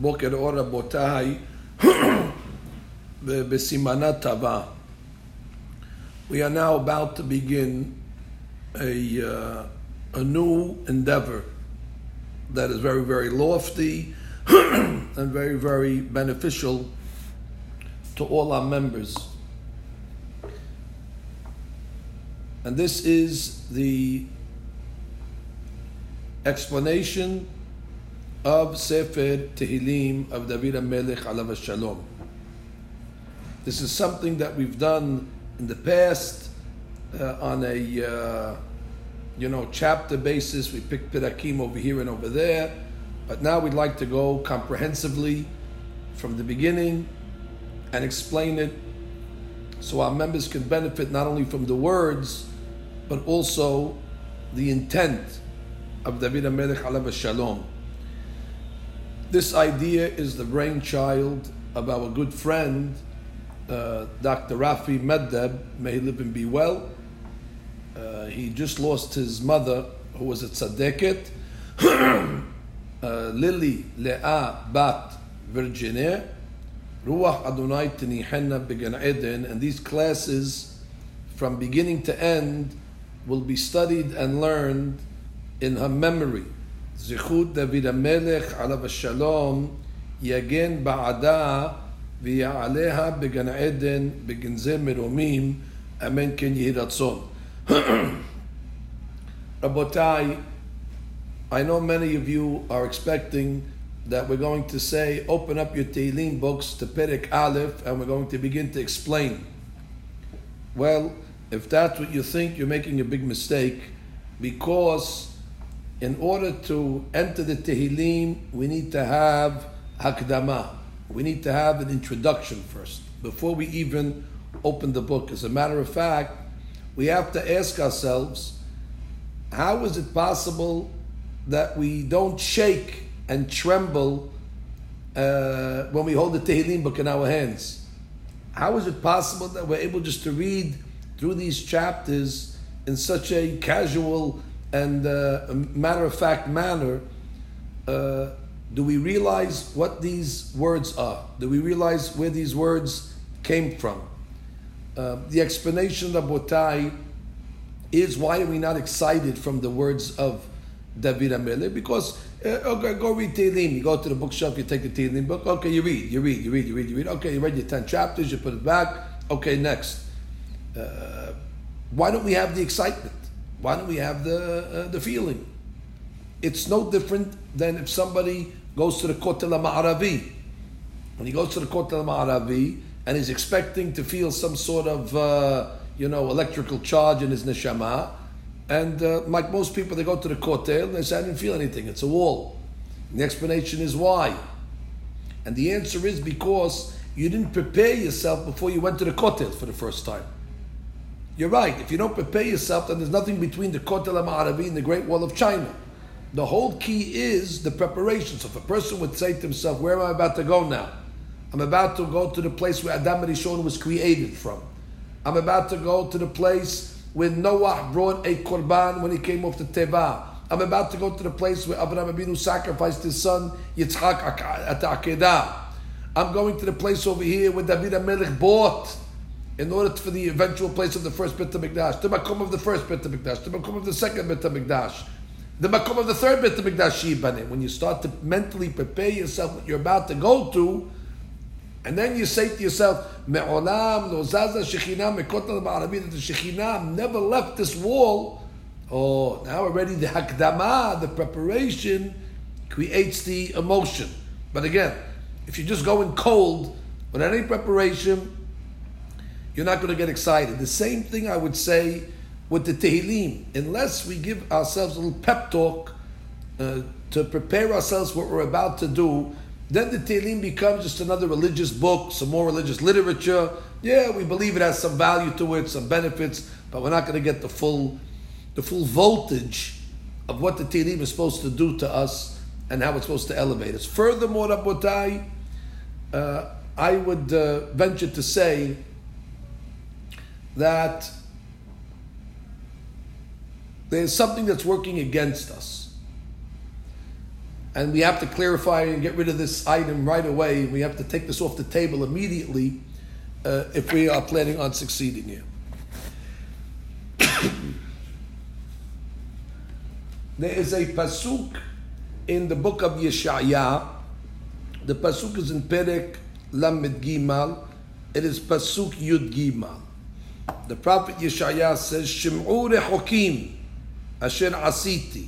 בוקר אור רבותיי, בסימנה טבע. We are now about to begin a, uh, a new endeavor that is very, very lofty and very, very beneficial to all our members. And this is the explanation of Sefer Tehillim of David HaMelech alav Shalom. This is something that we've done in the past uh, on a uh, you know chapter basis. We picked Pirakim over here and over there, but now we'd like to go comprehensively from the beginning and explain it so our members can benefit not only from the words but also the intent of David HaMelech alav Shalom. This idea is the brainchild of our good friend, uh, Dr. Rafi Meddeb. May he live and be well. Uh, he just lost his mother, who was a tzaddiket, uh, Lily Leah Bat Virginia, Ruach Adonai Tinihenna Began Eden, and these classes, from beginning to end, will be studied and learned in her memory. זכות דוד המלך עליו השלום יגן בעדה ויעליה בגן עדן בגנזי מרומים, אמן כן יהי רצון. Rabotai, I know many of you are expecting that we're going to say, open up your Tehillim books to Perek Aleph, and we're going to begin to explain. Well, if that's what you think, you're making a big mistake, because in order to enter the Tehillim, we need to have Hakdama. We need to have an introduction first, before we even open the book. As a matter of fact, we have to ask ourselves, how is it possible that we don't shake and tremble uh, when we hold the Tehillim book in our hands? How is it possible that we're able just to read through these chapters in such a casual and uh, matter of fact manner? Uh, do we realize what these words are? Do we realize where these words came from? Uh, the explanation of Botai is why are we not excited from the words of David Amelech? Because uh, okay, go read Tehillim. You go to the bookshelf, you take the Tehillim book. Okay, you read, you read, you read, you read, you read. Okay, you read your ten chapters, you put it back. Okay, next. Uh, why don't we have the excitement? Why don't we have the uh, the feeling? It's no different than if somebody goes to the Kotel Ma'aravi. When he goes to the Kotel Ma'aravi and he's expecting to feel some sort of uh, you know electrical charge in his neshama, and uh, like most people, they go to the Kotel and they say, "I didn't feel anything. It's a wall." And the explanation is why, and the answer is because you didn't prepare yourself before you went to the Kotel for the first time. You're right. If you don't prepare yourself, then there's nothing between the Kotel Ma'aravi and the Great Wall of China. The whole key is the preparation. So if a person would say to himself, where am I about to go now? I'm about to go to the place where Adam HaRishon was created from. I'm about to go to the place where Noah brought a korban when he came off the Teva. I'm about to go to the place where Abraham Abinu sacrificed his son Yitzchak at the Akedah. I'm going to the place over here where David HaMelech bought in order for the eventual place of the first Beit HaMikdash, the Makom of the first Beit HaMikdash, the Makom of the second Beit HaMikdash the makom of the third Beit HaMikdash. When you start to mentally prepare yourself what you're about to go to, and then you say to yourself, Me'olam lo zaza shechinam mekotel ba'arabi, that the shechinam never left this wall. Oh, now already the hakdama, the preparation, creates the emotion. But again, if you're just going cold without any preparation, you're not going to get excited. The same thing I would say with the Tehillim, unless we give ourselves a little pep talk uh, to prepare ourselves what we're about to do, then the Tehillim becomes just another religious book, some more religious literature. Yeah, we believe it has some value to it, some benefits, but we're not going to get the full, the full voltage of what the Tehillim is supposed to do to us and how it's supposed to elevate us. Furthermore, Rabotai, uh, I would uh, venture to say that there's something that's working against us. and we have to clarify and get rid of this item right away. We have to take this off the table immediately uh, if we are planning on succeeding here. there is a pasuk in the book of Yeshaya. The pasuk is in Perek Lamed Gimal. It is pasuk Yud Gimal. The prophet Yeshaya says, "Shim'u rehokim asher asiti."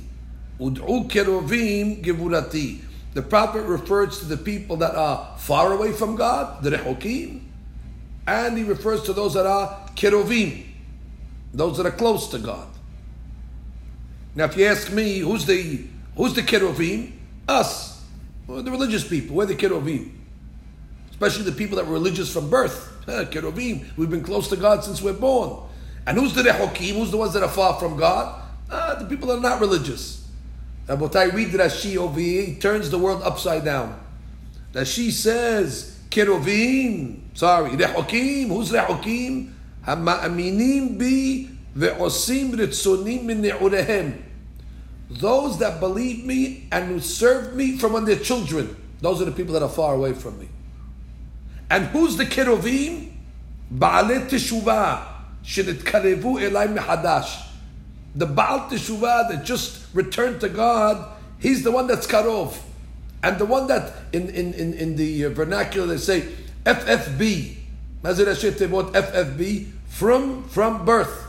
Ud'u kerovim gevurati. The prophet refers to the people that are far away from God, the rehokim, and he refers to those that are kerovim, those that are close to God. Now, if you ask me, who's the who's the kerovim? Us, the religious people. We're the kerovim, especially the people that were religious from birth. kerovim. We've been close to God since we're born. And who's the rehokim? Who's the ones that are far from God? Uh, the people that are not religious. Rabotai, read Rashi over here. He turns the world upside down. Rashi says, Kerovim, sorry, Rehokim, who's Rehokim? Hama'aminim bi ve'osim ritzonim min ne'urehem. Those that believe me and who serve me from when they're children. Those are the people that are far away from me. And who's the Kerovim? Ba'alet teshuvah, shenitkarevu elai mehadash the Baal Teshuvah that just returned to God, he's the one that's off. And the one that in, in, in, in the vernacular they say FFB, FFB, from from birth.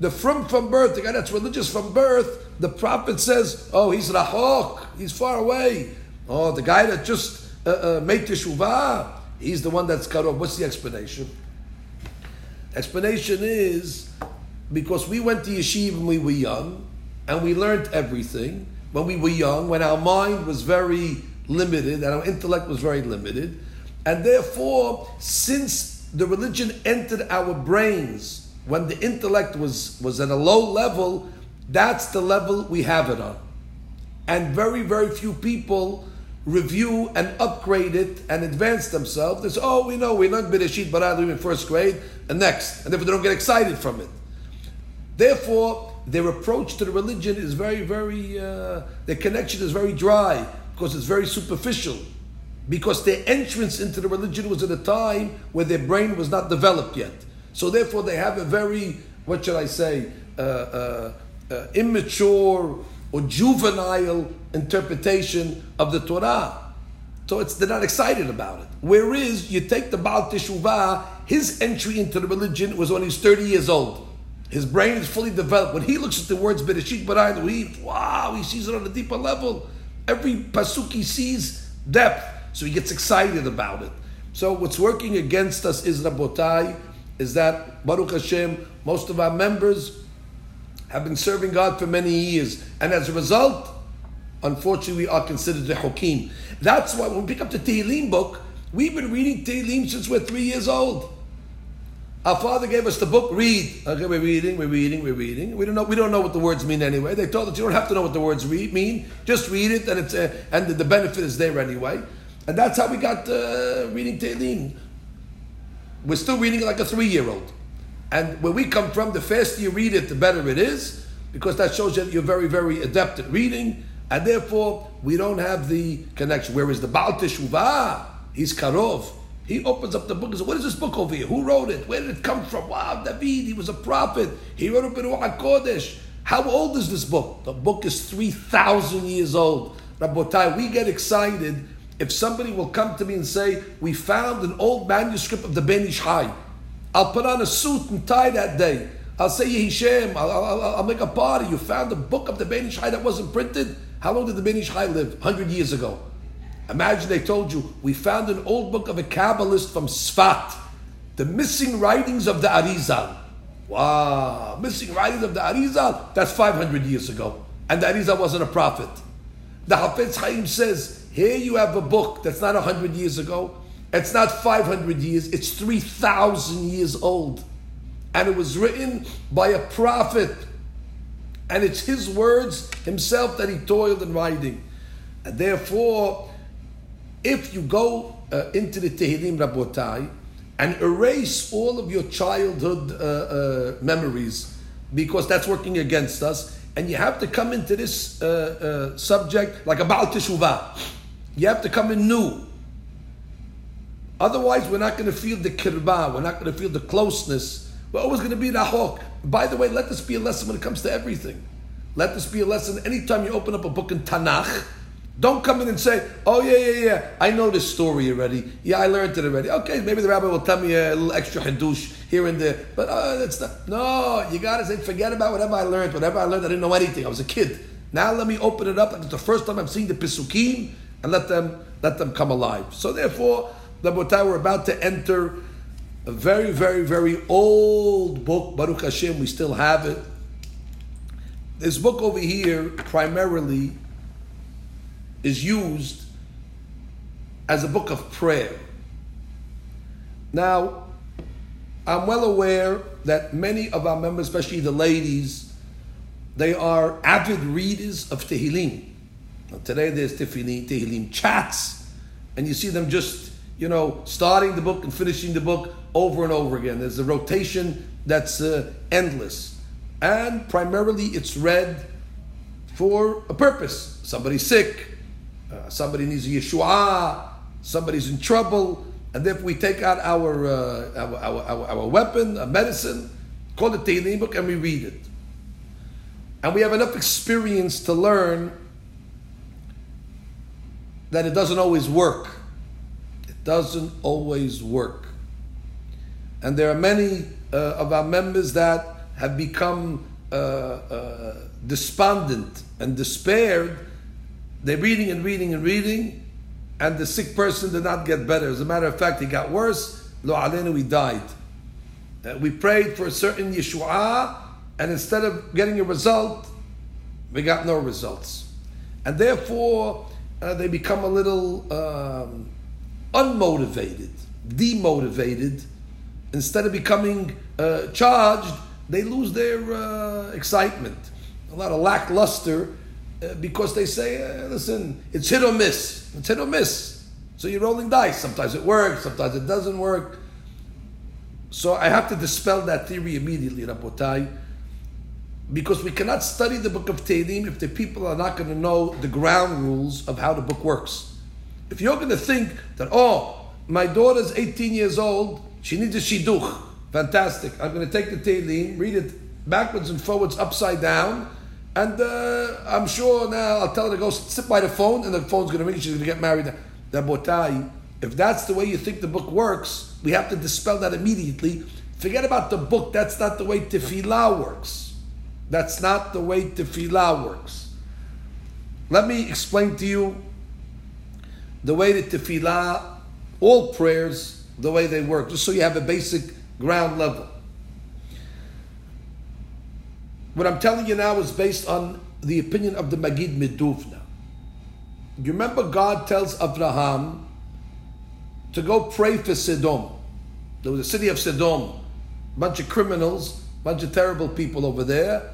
The from from birth, the guy that's religious from birth, the prophet says, oh, he's rahok, he's far away. Oh, the guy that just uh, uh, made teshuvah, he's the one that's cut off. What's the explanation? Explanation is because we went to yeshiva when we were young and we learned everything when we were young, when our mind was very limited and our intellect was very limited. And therefore, since the religion entered our brains when the intellect was, was at a low level, that's the level we have it on. And very, very few people review and upgrade it and advance themselves. They say, oh, we know, we learned Bereshit Bara in first grade, and next. And therefore they don't get excited from it. Therefore, their approach to the religion is very, very, uh, their connection is very dry because it's very superficial. Because their entrance into the religion was at a time where their brain was not developed yet. So therefore, they have a very, what should I say, uh, uh, uh immature or juvenile interpretation of the Torah. So it's, they're not excited about it. Whereas you take the Baal Teshuvah, his entry into the religion was when he's 30 years old. His brain is fully developed. When he looks at the words Bereshit Barai, he, wow, he sees it on a deeper level. Every pasuk he sees depth, so he gets excited about it. So what's working against us is Rabotai, is that Baruch Hashem, most of our members have been serving God for many years, and as a result, unfortunately, we are considered the rehokim. That's why when we pick up the Tehillim book, we've been reading Tehillim since we're three years old. Our father gave us the book. Read. Okay, we're reading. We're reading. We're reading. We don't know. We don't know what the words mean anyway. They told us you don't have to know what the words read, mean. Just read it, and it's uh, and the, benefit is there anyway. And that's how we got uh, reading Tehillim. We're still reading it like a three-year-old. And where we come from, the faster you read it, the better it is, because that shows you that you're very, very adept at reading, and therefore we don't have the connection. Whereas the Baal Teshuvah, he's karov. He opens up the book and says, What is this book over here? Who wrote it? Where did it come from? Wow, David, he was a prophet. He wrote a Beruach HaKodesh. How old is this book? The book is 3,000 years old. Rabotai, we get excited if somebody will come to me and say, We found an old manuscript of the Ben Ish Hai. I'll put on a suit and tie that day. I'll say Yehishem. I'll, I'll, I'll, make a party. You found a book of the Ben Ish Hai that wasn't printed. How long did the Ben Ish live? 100 years ago. Imagine they told you, we found an old book of a Kabbalist from Sfat, the missing writings of the Arizal. Wow, missing writings of the Arizal? That's 500 years ago. And the Arizal wasn't a prophet. The Hafetz Chaim says, here you have a book that's not 100 years ago, it's not 500 years, it's 3,000 years old. And it was written by a prophet. And it's his words himself that he toiled in writing. And therefore, if you go uh, into the Tehillim Rabotai and erase all of your childhood uh, uh, memories, because that's working against us, And you have to come into this uh, uh, subject like a Baal Teshuvah. You have to come in new. Otherwise, we're not going to feel the kirbah, we're not going to feel the closeness. We're always going to be the hawk. By the way, let this be a lesson when it comes to everything. Let this be a lesson anytime you open up a book in Tanakh. Don't come in and say, "Oh yeah, yeah, yeah, I know this story already. Yeah, I learned it already." Okay, maybe the rabbi will tell me a little extra hadush here and there, but uh, that's not. No, you got to say, forget about whatever I learned. Whatever I learned, I didn't know anything. I was a kid. Now let me open it up. It's the first time I'm seeing the pisukim, and let them let them come alive. So therefore, the we're about to enter a very, very, very old book. Baruch Hashem, we still have it. This book over here primarily is used as a book of prayer. Now, I'm well aware that many of our members, especially the ladies, they are avid readers of Tehillim. Now, today there's Tehillim, Tehillim chats, and you see them just, you know, starting the book and finishing the book over and over again. There's a rotation that's uh, endless. And primarily it's read for a purpose. Somebody's sick, uh, somebody needs a Yeshua, somebody's in trouble, and if we take out our, uh, our, our, our, our, weapon, a medicine, call it Tehillim book, and we read it. And we have enough experience to learn that it doesn't always work. Doesn't always work. And there are many uh, of our members that have become uh, uh, despondent and despaired they're reading and reading and reading, and the sick person did not get better. As a matter of fact, he got worse. Lo alenu, we died. Uh, we prayed for a certain Yeshua, and instead of getting a result, we got no results. And therefore, uh, they become a little um, unmotivated, demotivated. Instead of becoming uh, charged, they lose their uh, excitement. A lot of lackluster uh, because they say, uh, listen, it's hit or miss. It's hit or miss. So you're rolling dice. Sometimes it works, sometimes it doesn't work. So I have to dispel that theory immediately, Rabotai, because we cannot study the book of Tehillim if the people are not going to know the ground rules of how the book works. If you're going to think that, oh, my daughter's 18 years old, she needs a shidduch, fantastic. I'm going to take the Tehillim, read it backwards and forwards, upside down, and uh, I'm sure now I'll tell her to go sit by the phone, and the phone's going to ring. She's going to get married. That botai. If that's the way you think the book works, we have to dispel that immediately. Forget about the book. That's not the way tefillah works. That's not the way tefillah works. Let me explain to you the way that tefillah, all prayers, the way they work, just so you have a basic ground level. What I'm telling you now is based on the opinion of the Magid Meduvna. You remember God tells Abraham to go pray for Sodom. There was a city of Sodom, bunch of criminals, bunch of terrible people over there.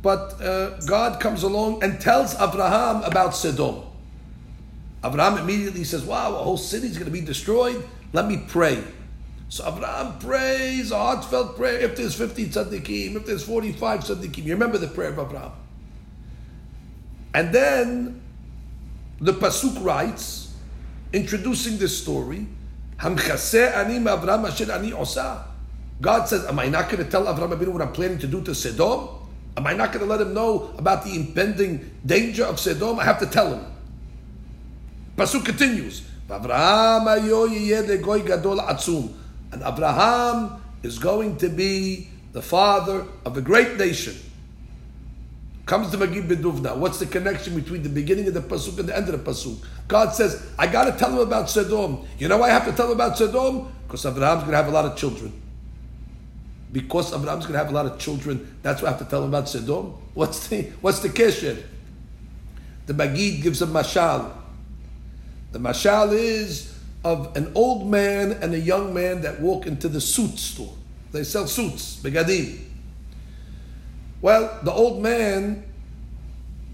But uh, God comes along and tells Abraham about Sodom. Abraham immediately says, Wow, a whole city is going to be destroyed. Let me pray. So Abraham prays a heartfelt prayer. If there's 50 tzaddikim, if there's 45 tzaddikim, you remember the prayer of Abraham. And then the pasuk writes, introducing this story, ani ani. God says, Am I not going to tell Abraham Abinu what I'm planning to do to Sodom? Am I not going to let him know about the impending danger of Sodom? I have to tell him. Pasuk continues. And Abraham is going to be the father of a great nation. Comes to Magid Meduvna. What's the connection between the beginning of the Pasuk and the end of the Pasuk? God says, I got to tell him about Sodom. You know why I have to tell him about Sodom? Because Abraham's going to have a lot of children. Because Abraham's going to have a lot of children, that's why I have to tell him about Sodom. What's the, what's the kesher? The Magid gives a mashal. The mashal is of an old man and a young man that walk into the suit store. They sell suits, begadim. Well, the old man,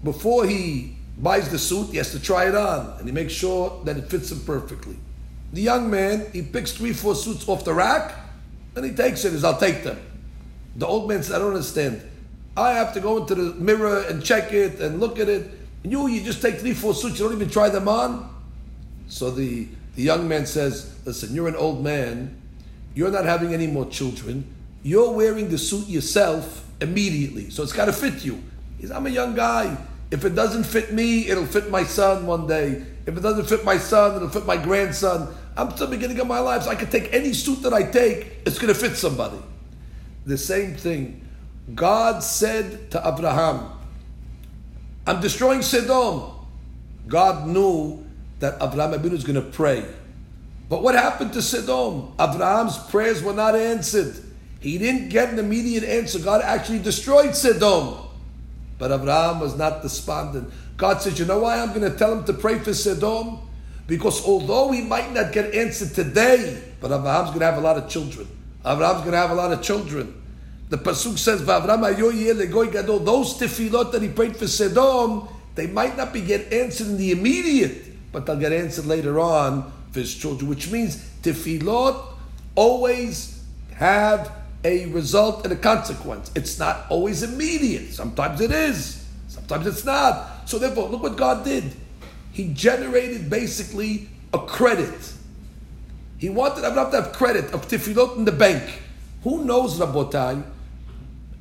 before he buys the suit, he has to try it on and he makes sure that it fits him perfectly. The young man, he picks three, four suits off the rack and he takes it. He says, I'll take them. The old man says, I don't understand. I have to go into the mirror and check it and look at it. And you, you just take three, four suits, you don't even try them on. So the, the young man says, Listen, you're an old man, you're not having any more children, you're wearing the suit yourself immediately, so it's got to fit you. He says, I'm a young guy. If it doesn't fit me, it'll fit my son one day. If it doesn't fit my son, it'll fit my grandson. I'm still beginning of my life, so I can take any suit that I take, it's going to fit somebody. The same thing. God said to Abraham, I'm destroying Sodom. God knew that Abraham Abinu is going to pray. But what happened to Sodom? Abraham's prayers were not answered. He didn't get an immediate answer. God actually destroyed Sodom. But Abraham was not despondent. God said, You know why I'm going to tell him to pray for Sodom? Because although he might not get answered today, but Abraham's going to have a lot of children. Abraham's going to have a lot of children. The Pasuk says, those tefillot that he prayed for Sodom, they might not be get answered in the immediate, but they'll get answered later on for his children, which means tefillot always have a result and a consequence. It's not always immediate. Sometimes it is. Sometimes it's not. So therefore, look what God did. He generated basically a credit. He wanted Abraham to have credit of tefillot in the bank. Who knows, Rabotai,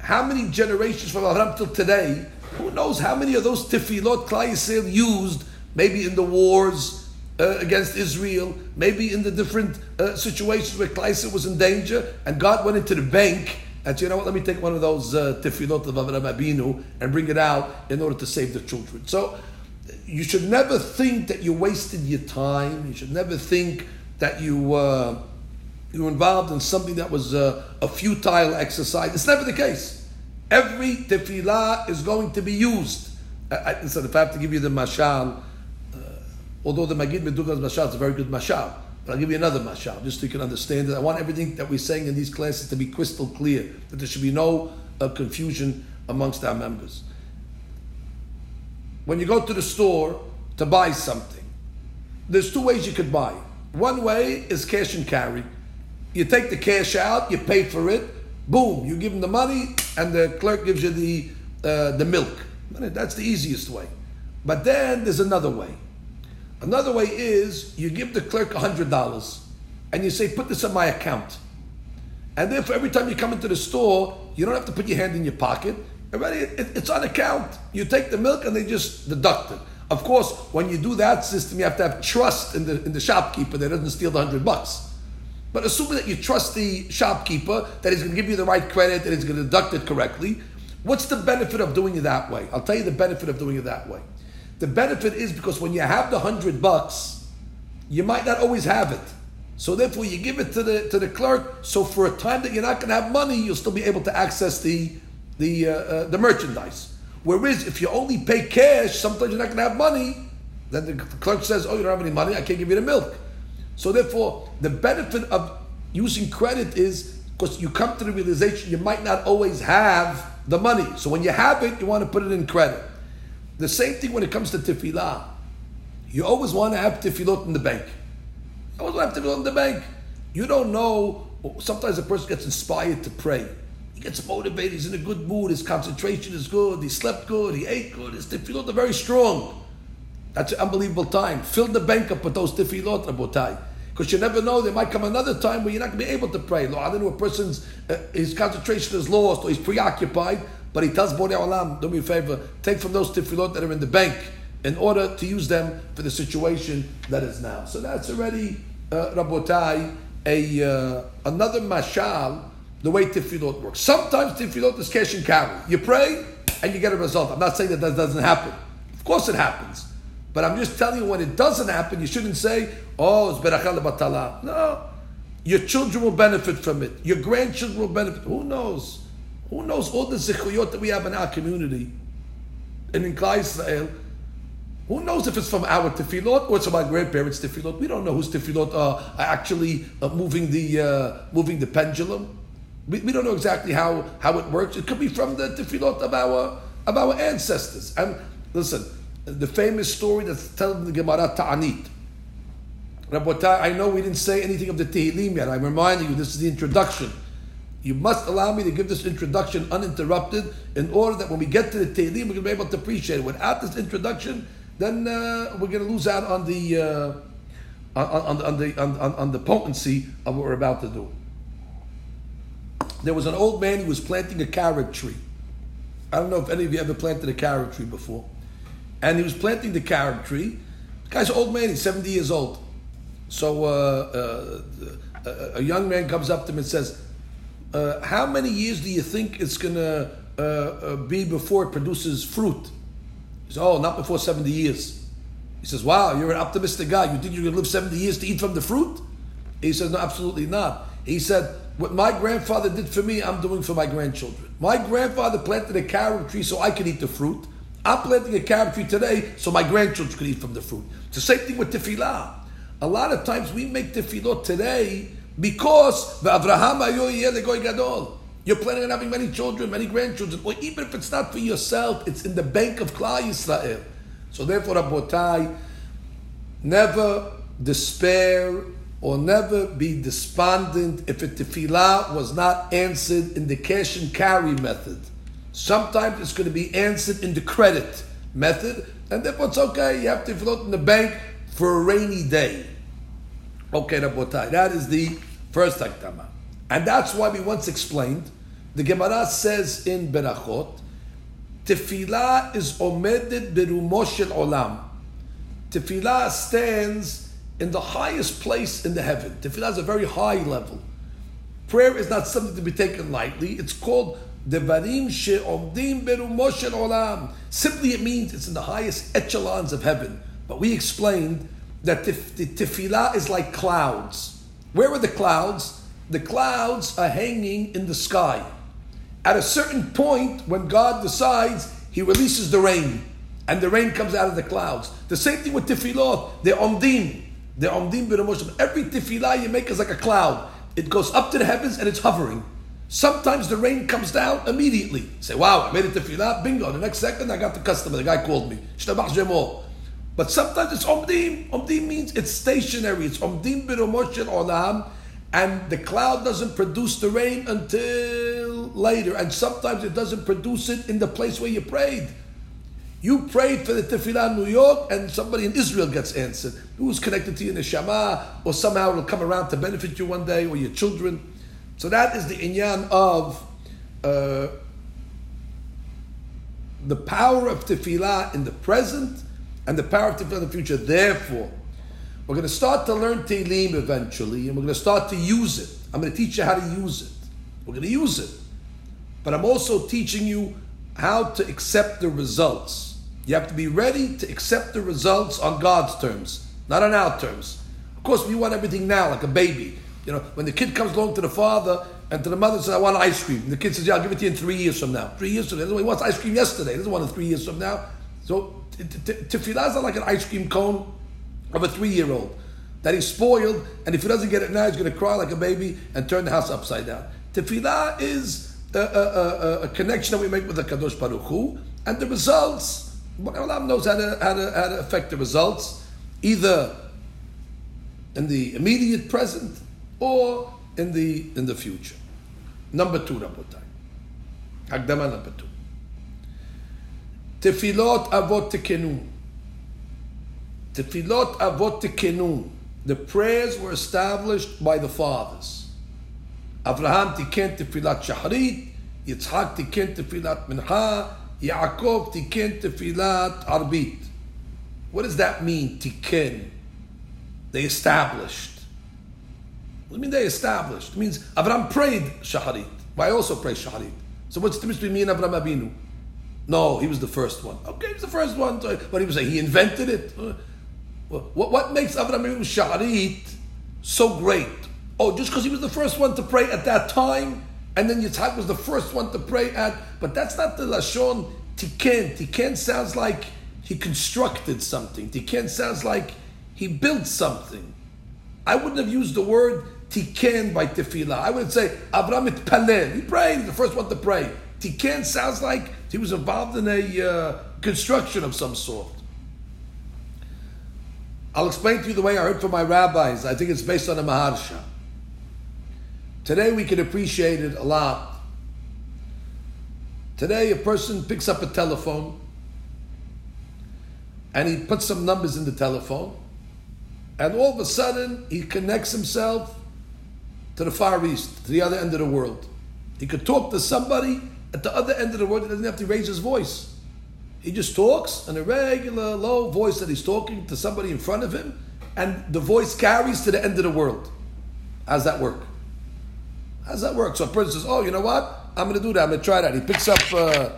how many generations from Abraham till today, who knows how many of those tefillot Klal Yisrael used, maybe in the wars, uh, against Israel, maybe in the different uh, situations where Klal Yisrael was in danger, and God went into the bank and said, you know what, let me take one of those uh, tefillot of Avraham Abinu and bring it out in order to save the children. So you should never think that you wasted your time. You should never think that you uh, you were involved in something that was uh, a futile exercise. It's never the case. Every tefillah is going to be used. I, I, so if I have to give you the mashal, Although the Magid Meduvna's Mashal is a very good Mashal. But I'll give you another Mashal, just so you can understand it. I want everything that we're saying in these classes to be crystal clear, that there should be no uh, confusion amongst our members. When you go to the store to buy something, there's two ways you could buy. One way is cash and carry. You take the cash out, you pay for it, boom, you give them the money, and the clerk gives you the, uh, the milk. That's the easiest way. But then there's another way. Another way is you give the clerk $100 and you say, put this in my account. And therefore, every time you come into the store, you don't have to put your hand in your pocket. Already, it's on account. You take the milk and they just deduct it. Of course, when you do that system, you have to have trust in the, in the shopkeeper that doesn't steal the 100 bucks. But assuming that you trust the shopkeeper, that he's going to give you the right credit, that he's going to deduct it correctly, what's the benefit of doing it that way? I'll tell you the benefit of doing it that way. The benefit is because when you have the hundred bucks, you might not always have it. So therefore, you give it to the to the clerk. So for a time that you're not going to have money, you'll still be able to access the the uh, uh, the merchandise. Whereas if you only pay cash, sometimes you're not going to have money. Then the clerk says, "Oh, you don't have any money. I can't give you the milk." So therefore, the benefit of using credit is because you come to the realization you might not always have the money. So when you have it, you want to put it in credit. The same thing when it comes to tefillah. You always want to have tefillot in the bank. You always want to have tefillot in the bank. You don't know. Sometimes a person gets inspired to pray. He gets motivated. He's in a good mood. His concentration is good. He slept good. He ate good. His tefillot are very strong. That's an unbelievable time. Fill the bank up with those tefillot, Rabotai. Because you never know, there might come another time where you're not going to be able to pray. I don't know, a person's, uh, his concentration is lost or he's preoccupied. But he tells Borei Olam, do me a favor, take from those tefillot that are in the bank in order to use them for the situation that is now. So that's already, uh, Rabotai, a, uh, another mashal, the way tefillot works. Sometimes tefillot is cash and carry. You pray and you get a result. I'm not saying that that doesn't happen. Of course it happens. But I'm just telling you when it doesn't happen, you shouldn't say, oh, it's berachal batala. No. Your children will benefit from it. Your grandchildren will benefit. Who knows? Who knows all the zichuyot that we have in our community and in Klal Israel? Who knows if it's from our tefillot or it's from our grandparents' tefillot? We don't know whose tefillot are actually uh, moving the uh, moving the pendulum. We, we don't know exactly how, how it works. It could be from the tefillot of our of our ancestors. And listen, the famous story that's told in the Gemara Ta'anit. Rabbotai, I know we didn't say anything of the Tehillim yet. I'm reminding you, this is the introduction. You must allow me to give this introduction uninterrupted in order that when we get to the Tehillim, we're going to be able to appreciate it. Without this introduction, then uh, we're going to lose out on the, uh, on, on, on, the, on, on the potency of what we're about to do. There was an old man who was planting a carob tree. I don't know if any of you ever planted a carob tree before. And he was planting the carob tree. The guy's an old man, he's 70 years old. So uh, uh, a young man comes up to him and says, uh, How many years do you think it's going to uh, uh, be before it produces fruit? He says, Oh, not before 70 years. He says, Wow, you're an optimistic guy. You think you're going to live 70 years to eat from the fruit? He says, No, absolutely not. He said, What my grandfather did for me, I'm doing for my grandchildren. My grandfather planted a carob tree so I could eat the fruit. I'm planting a carob tree today so my grandchildren could eat from the fruit. It's the same thing with tefillah. A lot of times we make tefillot today because the Avraham gadol. You're planning on having many children, many grandchildren, or even if it's not for yourself, it's in the bank of Klal Yisrael. So therefore, Rabotai, never despair or never be despondent if a tefillah was not answered in the cash and carry method. Sometimes it's going to be answered in the credit method, and therefore it's okay. You have to float in the bank for a rainy day. Okay, Rabotai, that is the first Hakdama. And that's why we once explained, the Gemara says in Berachot, Tefillah is omedet berumo shel olam. Tefillah stands in the highest place in the heaven. Tefillah is a very high level. Prayer is not something to be taken lightly. It's called Devarim she'omdim berumo shel olam. Simply it means it's in the highest echelons of heaven. But we explained that the tefillah is like clouds. Where are the clouds? The clouds are hanging in the sky. At a certain point, when God decides, He releases the rain, and the rain comes out of the clouds. The same thing with tefillot. They're omdim. The omdim b'ramoshim. Every tefillah you make is like a cloud. It goes up to the heavens and it's hovering. Sometimes the rain comes down immediately. You say, wow, I made a tefillah, bingo. The next second I got the customer, the guy called me. But sometimes it's omdim. Omdim means it's stationary. It's omdim b'ramoshim olam. And the cloud doesn't produce the rain until later. And sometimes it doesn't produce it in the place where you prayed. You prayed for the tefillah in New York, and somebody in Israel gets answered. Who's connected to you in the Shema, or somehow it'll come around to benefit you one day, or your children. So that is the inyan of uh, the power of tefillah in the present and the power of tefillah in the future. Therefore, we're going to start to learn Tehillim eventually, and we're going to start to use it. I'm going to teach you how to use it. We're going to use it. But I'm also teaching you how to accept the results. You have to be ready to accept the results on God's terms, not on our terms. Of course, we want everything now, like a baby. You know, when the kid comes along to the father and to the mother says, I want ice cream. And the kid says, Yeah, I'll give it to you in three years from now. Three years from now. He wants ice cream yesterday. He doesn't want it three years from now. So tefillah is like an ice cream cone of a three year old that he's spoiled, and if he doesn't get it now, he's going to cry like a baby and turn the house upside down. Tefillah is a, a, a, a connection that we make with the Kadosh Baruch Hu, and the results Allah knows how to, how, to, how to affect the results, either in the immediate present or in the in the future. Number two, Rabotai. Hagdama number two. Tefilot avot tekenu. Tefilot avot tekenu. The prayers were established by the fathers. Abraham tiken tefilat shahrit, Yitzhak tiken tefilat mincha, Yaakov tiken tefilat arbit. What does that mean, tiken? They established. What do you mean they established? It means Avram prayed shaharit. But I also pray shaharit. So what's the difference between me and Avram Abinu? No, he was the first one. Okay, he was the first one. But he was like, he invented it. What, what makes Abinu shaharit so great? Oh, just because he was the first one to pray at that time, and then Yitzhak was the first one to pray at, but that's not the Lashon Tiken. Tiken sounds like he constructed something. Tiken sounds like he built something. I wouldn't have used the word Tiken by Tefillah. I would say Avram Palel. He prayed, the first one to pray. Tiken sounds like he was involved in a uh, construction of some sort. I'll explain to you the way I heard from my rabbis. I think it's based on a Maharsha. Today we can appreciate it a lot. Today a person picks up a telephone and he puts some numbers in the telephone and all of a sudden he connects himself to the Far East, to the other end of the world. He could talk to somebody at the other end of the world, he doesn't have to raise his voice. He just talks in a regular low voice that he's talking to somebody in front of him, and the voice carries to the end of the world. How's that work? How's that work? So a person says, "Oh, you know what? I'm going to do that. I'm going to try that." He picks up, uh,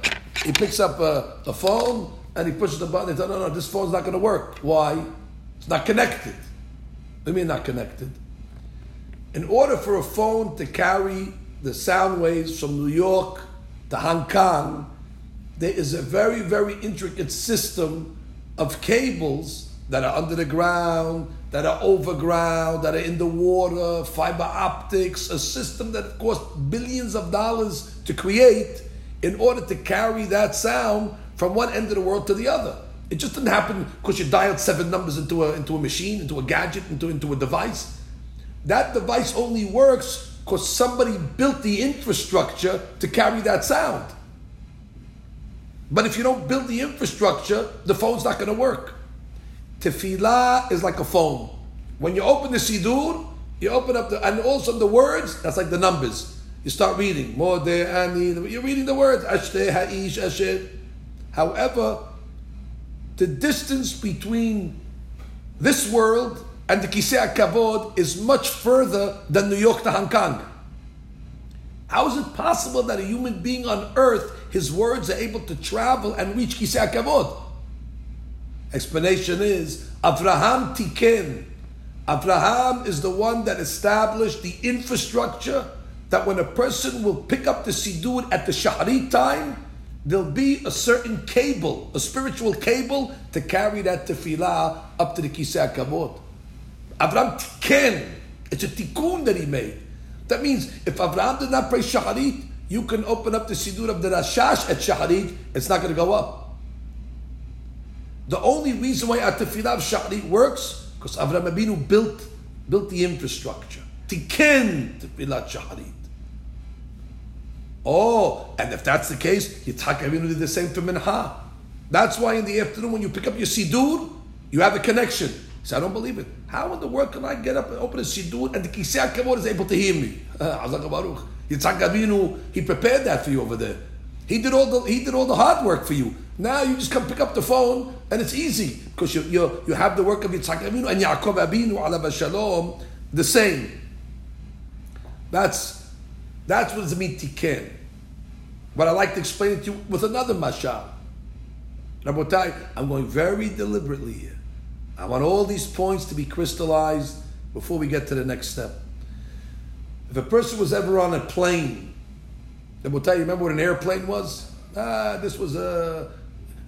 he picks up uh, a phone and he pushes the button. He says, "No, no, this phone's not going to work. Why? It's not connected." What do you mean not connected? In order for a phone to carry the sound waves from New York to Hong Kong, there is a very, very intricate system of cables that are under the ground, that are overground, that are in the water, fiber optics, a system that cost billions of dollars to create in order to carry that sound from one end of the world to the other. It just didn't happen because you dialed seven numbers into a, into a machine, into a gadget, into, into a device. That device only works because somebody built the infrastructure to carry that sound. But if you don't build the infrastructure, the phone's not going to work. Tefillah is like a phone. When you open the Sidur, you open up the, and also the words, that's like the numbers. You start reading. You're reading the words. However, the distance between this world and the Kisei Kavod is much further than New York to Hong Kong. How is it possible that a human being on earth, his words are able to travel and reach Kisei Kavod? Explanation is Avraham Tiken. Avraham is the one that established the infrastructure that when a person will pick up the Sidur at the Shaharit time, there'll be a certain cable, a spiritual cable, to carry that tefillah up to the Kisei Kavod. Avraham Tiken. It's a tikkun that he made. That means if Avraham did not pray Shaharit, you can open up the Sidur of the Rashash at Shaharit, it's not going to go up. The only reason why at Tefillah of Shaharit works, because Avraham Abinu built, built the infrastructure. Tiken Tefillah Shaharit. Oh, and if that's the case, Yitzhak Avinu did the same to Minha. That's why in the afternoon when you pick up your Sidur, you have a connection. So I don't believe it. How in the world can I get up and open a siddur and the Kisei is able to hear me? Baruch. Yitzhak Avinu, he prepared that for you over there. He did all the he did all the hard work for you. Now you just come pick up the phone and it's easy because you, you, you have the work of Yitzhak Avinu and Yaakov Avinu alav shalom the same. That's that's what it. But I like to explain it to you with another mashal. Rabotai, I'm going very deliberately here. I want all these points to be crystallized before we get to the next step. If a person was ever on a plane, then we'll tell you, remember what an airplane was? Ah, this was a. Uh,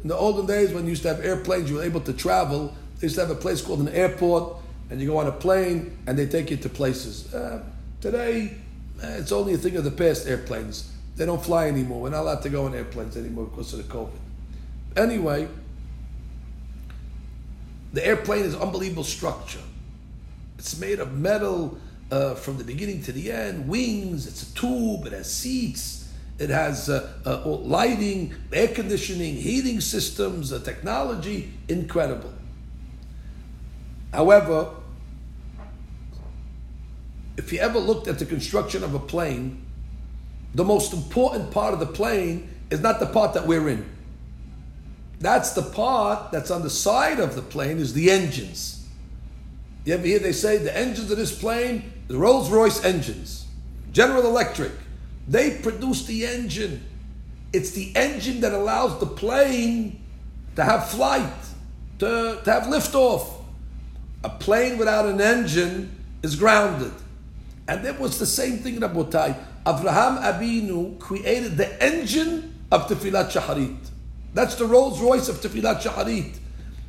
in the olden days when you used to have airplanes, you were able to travel. They used to have a place called an airport, and you go on a plane, and they take you to places. Uh, today, uh, it's only a thing of the past. Airplanes they don't fly anymore. We're not allowed to go on airplanes anymore because of the COVID. Anyway, the airplane is unbelievable structure. It's made of metal uh, from the beginning to the end, wings, it's a tube, it has seats, it has uh, uh, lighting, air conditioning, heating systems, uh, technology, incredible. However, if you ever looked at the construction of a plane, the most important part of the plane is not the part that we're in. That's the part that's on the side of the plane is the engines. You ever hear they say the engines of this plane, the Rolls Royce engines, General Electric, they produce the engine. It's the engine that allows the plane to have flight, to, to have liftoff. A plane without an engine is grounded. And that was the same thing in Abotai. Abraham Abinu created the engine of Tefillat Shaharit. That's the Rolls Royce of Tefillat Shaharit.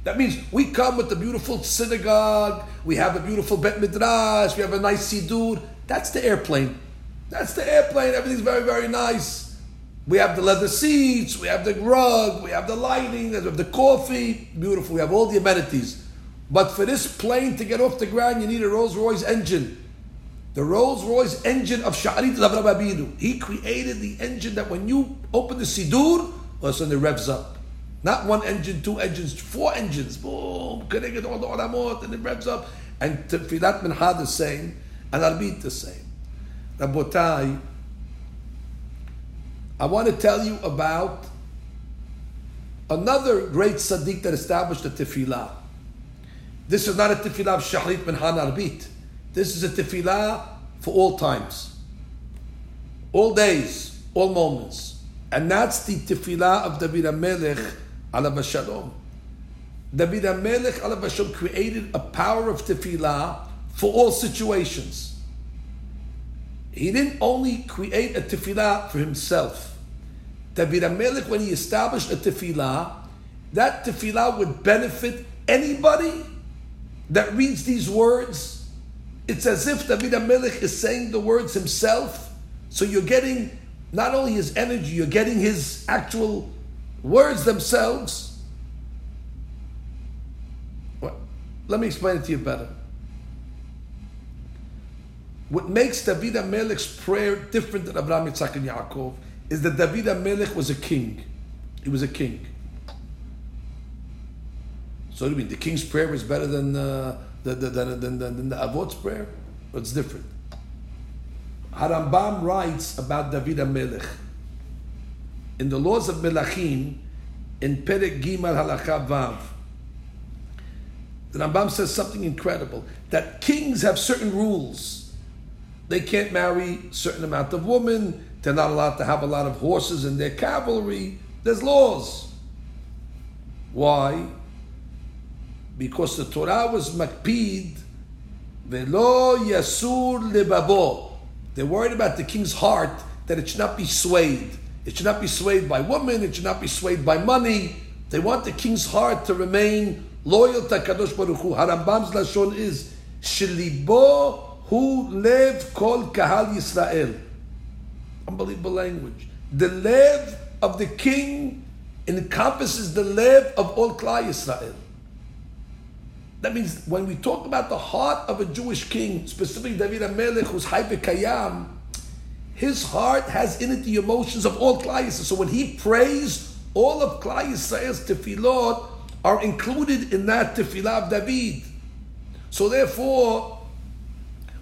That means we come with the beautiful synagogue, we have a beautiful Bet Midrash, we have a nice Sidur. That's the airplane. That's the airplane. Everything's very, very nice. We have the leather seats, we have the rug, we have the lighting, we have the coffee. Beautiful. We have all the amenities. But for this plane to get off the ground, you need a Rolls Royce engine. The Rolls Royce engine of Sha'arit al. He created the engine that when you open the Sidur, all of a sudden it revs up. Not one engine, two engines, four engines. Boom, connected all the olamot, and it revs up. And Tefillat Minha the same, and Arbit the same. Rabotai, I want to tell you about another great tzaddik that established a tefillah. This is not a tefillah of Shahrit Minha Arbit. This is a tefillah for all times, all days, all moments. And that's the tefillah of David HaMelech alav shalom. David HaMelech alav shalom created a power of tefillah for all situations. He didn't only create a tefillah for himself. David HaMelech, when he established a tefillah, that tefillah would benefit anybody that reads these words. It's as if David HaMelech is saying the words himself. So you're getting not only his energy, you're getting his actual words themselves. Let me explain it to you better. What makes David HaMelech's prayer different than Abraham, Yitzhak, and Yaakov is that David HaMelech was a king. He was a king. So do you mean the king's prayer was better than, uh, the, the, than, than, than, than the Avot's prayer? It's different. Harambam writes about David HaMelech in the laws of Melachim, in Perek Gimal Halakha Vav, the Rambam says something incredible that kings have certain rules. They can't marry certain amount of women. They're not allowed to have a lot of horses in their cavalry. There's laws. Why? Because the Torah was makpid, velo yasur lebabo. They're worried about the king's heart that it should not be swayed. It should not be swayed by women. It should not be swayed by money. They want the king's heart to remain loyal to Kadosh Baruch Hu. Harambam's lashon is shilibo hu lev kol kahal Yisrael. Unbelievable language. The lev of the king encompasses the lev of all Klal Yisrael. That means when we talk about the heart of a Jewish king, specifically David HaMelech, who's Kayam, his heart has in it the emotions of all Klal So when he prays, all of Klal Yisrael's tefillot are included in that tefillah of David. So therefore,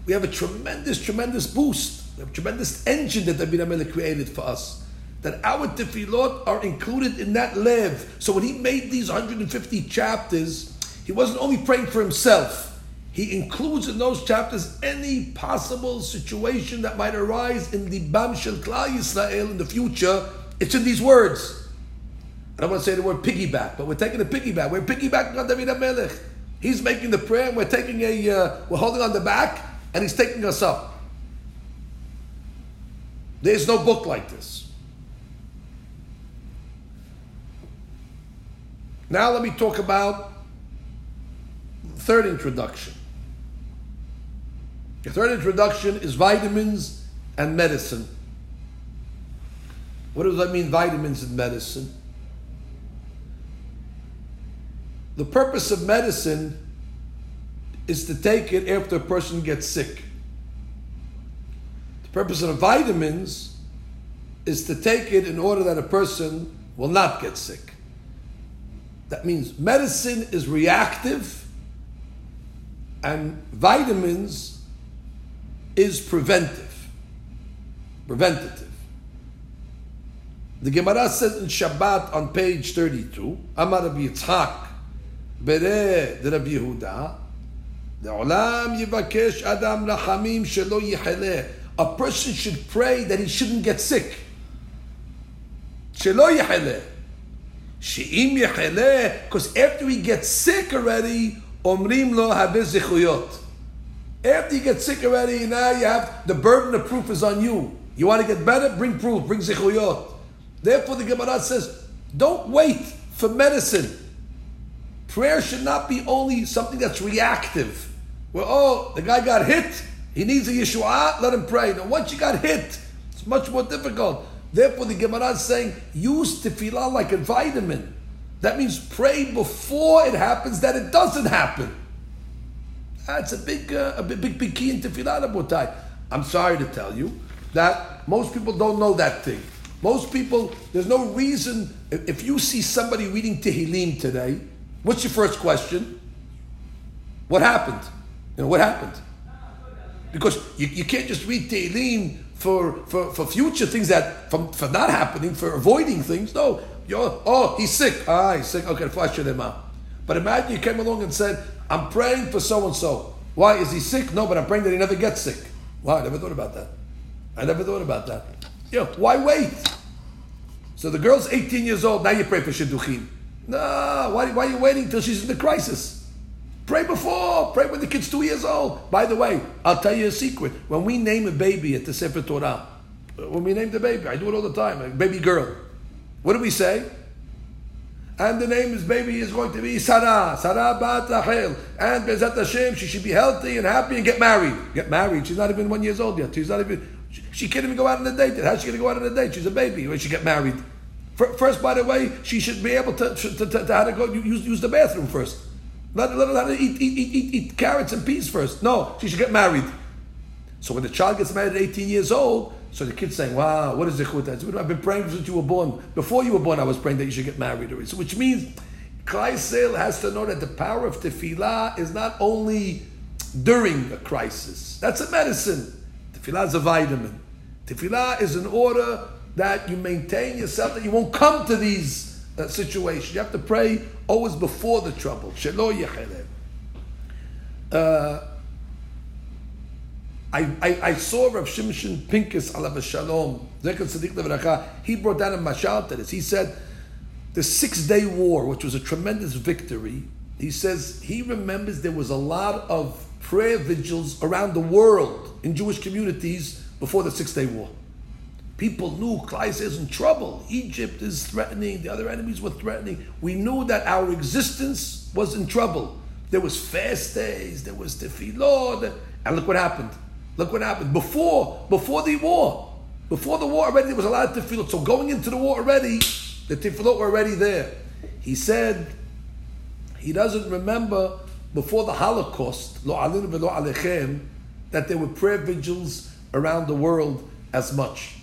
we have a tremendous, tremendous boost. We have a tremendous engine that David HaMelech created for us. That our tefillot are included in that lev. So when he made these 150 chapters, he wasn't only praying for himself he includes in those chapters any possible situation that might arise in the Bam Klal Yisrael in the future. It's in these words. I don't want to say the word piggyback, but we're taking a piggyback. We're piggybacking on David HaMelech. He's making the prayer, and we're taking a, uh, we're holding on the back, and he's taking us up. There's no book like this. Now let me talk about third introduction. The third introduction is vitamins and medicine. What does that mean, vitamins and medicine? The purpose of medicine is to take it after a person gets sick. The purpose of the vitamins is to take it in order that a person will not get sick. That means medicine is reactive and vitamins is preventive, preventative. The Gemara says in Shabbat on page 32, Amar Rabbi Yitzhak, Bere de Rabbi Yehuda, לעולם יבקש אדם רחמים שלא יחלה. A person should pray that he shouldn't get sick. שלא יחלה. שאם יחלה, because after he gets sick already, Omrim lo habizichuyot. After you get sick already, now you have the burden of proof is on you. You want to get better? Bring proof, bring zichuyot. Therefore, the Gemara says, don't wait for medicine. Prayer should not be only something that's reactive. Where, oh, the guy got hit, he needs a Yeshua, let him pray. Now, once you got hit, it's much more difficult. Therefore, the Gemara is saying, use tefillah like a vitamin. That means pray before it happens that it doesn't happen. That's a big, uh, a big, big, big key in tefillah, Rabotai. I'm sorry to tell you that most people don't know that thing. Most people, there's no reason, if you see somebody reading Tehillim today, what's your first question? What happened? You know, what happened? Because you, you can't just read Tehillim for, for, for future things that, from, for not happening, for avoiding things. No. You're, oh, he's sick. Ah, he's sick. Okay, flash him out. But imagine you came along and said, I'm praying for so and so. Why? Is he sick? No, but I'm praying that he never gets sick. Wow, I never thought about that. I never thought about that. You know, why wait? So the girl's 18 years old, now you pray for Shidduchim. No, why, why are you waiting till she's in the crisis? Pray before, pray when the kid's two years old. By the way, I'll tell you a secret. When we name a baby at the Sefer Torah, when we name the baby, I do it all the time, a baby girl. What do we say? And the name is baby is going to be Sarah, Sarah Bat Rachel. And Bezat Hashem, she should be healthy and happy and get married. Get married. She's not even one years old yet. She's not even. She, she can't even go out on a date. How's she going to go out on a date? She's a baby when she get married. First, by the way, she should be able to to, to, to, to how to go use, use the bathroom first. Let, her eat, eat, eat, eat, eat carrots and peas first. No, she should get married. So when the child gets married at 18 years old, so the kid's saying, wow, what is the chut? I've been praying since you were born. Before you were born, I was praying that you should get married. So which means Klal Yisrael has to know that the power of tefillah is not only during a crisis. That's a medicine. Tefillah is a vitamin. Tefillah is an order that you maintain yourself, that you won't come to these uh, situations. You have to pray always before the trouble. Shelo Uh, I, I, I saw Rav Shimshon Pincus alav shalom, he brought down a mashal to this. He said, the Six Day War, which was a tremendous victory, he says he remembers there was a lot of prayer vigils around the world in Jewish communities before the Six Day War. People knew Kleis is in trouble. Egypt is threatening. The other enemies were threatening. We knew that our existence was in trouble. There was fast days. There was tefillot. And look what happened. Look what happened before before the war. Before the war already, there was a lot of tefillot. So going into the war already, the tefillot were already there. He said he doesn't remember before the Holocaust, lo lo alechem, that there were prayer vigils around the world as much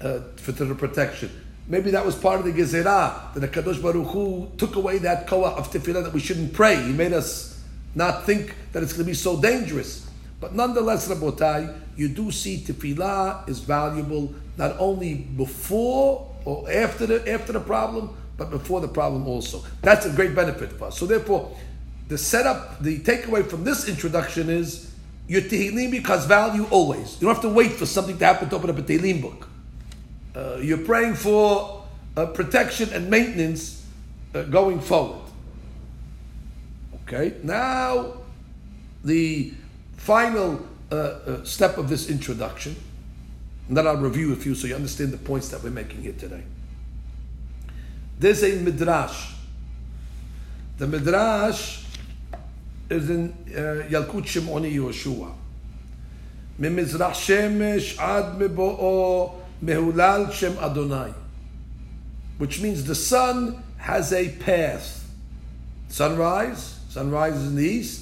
uh, for the protection. Maybe that was part of the Gezerah, that the Kadosh Baruch Hu took away that koah of tefillah that we shouldn't pray. He made us not think that it's going to be so dangerous. But nonetheless, Rabotai, you do see tefillah is valuable not only before or after the after the problem, but before the problem also. That's a great benefit for us. So therefore, the setup, the takeaway from this introduction is your tehillim because value always. You don't have to wait for something to happen to open up a tehillim book. Uh, you're praying for uh, protection and maintenance uh, going forward. Okay, now the final uh, uh, step of this introduction, and then I'll review a few so you understand the points that we're making here today. There's a midrash. The midrash is in uh, Yalkut Shimoni Yoshua. ממזרח שמש עד מבואו מהולל שם Adonai, which means the sun has a path. Sunrise, sunrise is in the east,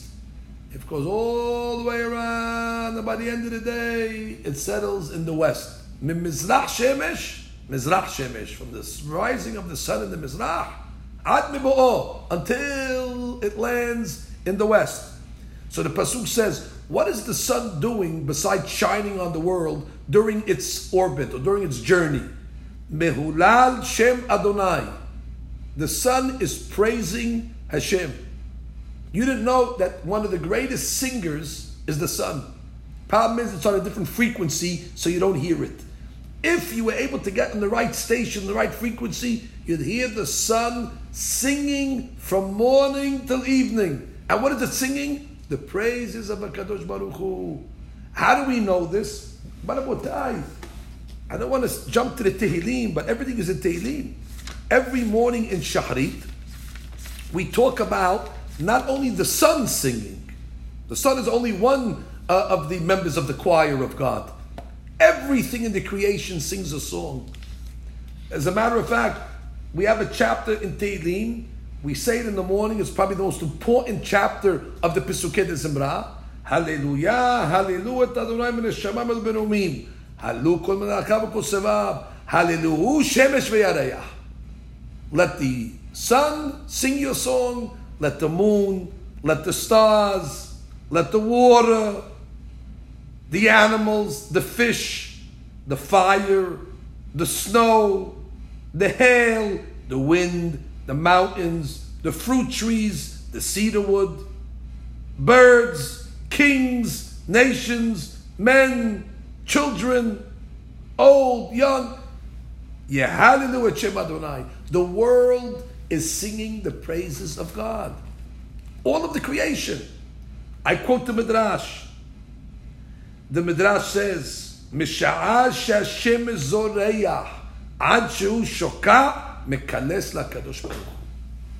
it goes all the way around, and by the end of the day, it settles in the west. Mizrach Shemesh, Mizrach Shemesh, from the rising of the sun in the Mizrach, Ad until it lands in the west. So the Pasuk says, what is the sun doing besides shining on the world during its orbit or during its journey? Mehulal Shem Adonai. The sun is praising Hashem. You didn't know that one of the greatest singers is the sun. Problem is, it's on a different frequency, so you don't hear it. If you were able to get on the right station, the right frequency, you'd hear the sun singing from morning till evening. And what is it singing? The praises of HaKadosh Baruch Hu. How do we know this? I don't want to jump to the Tehillim, but everything is in Tehillim. Every morning in Shahrit, we talk about not only the sun singing, the sun is only one uh, of the members of the choir of God. Everything in the creation sings a song. As a matter of fact, we have a chapter in Tehillim We say it in the morning. It's probably the most important chapter of the Pesukei de Zimra. Hallelujah, hallelujah, Adonai min Shemam el benumim. Halu kol. Hallelujah, shemesh v'yarayah. Let the sun sing your song. Let the moon, let the stars, let the water, the animals, the fish, the fire, the snow, the hail, the wind, the mountains, the fruit trees, the cedar wood, birds, kings, nations, men, children, old, young. Yeah, hallelujah, Shem Adonai. The world is singing the praises of God. All of the creation. I quote the Midrash. The Midrash says, Misha'ah Shashem Zoreya Ad Shu Shoka Mekales LaKadosh Baruch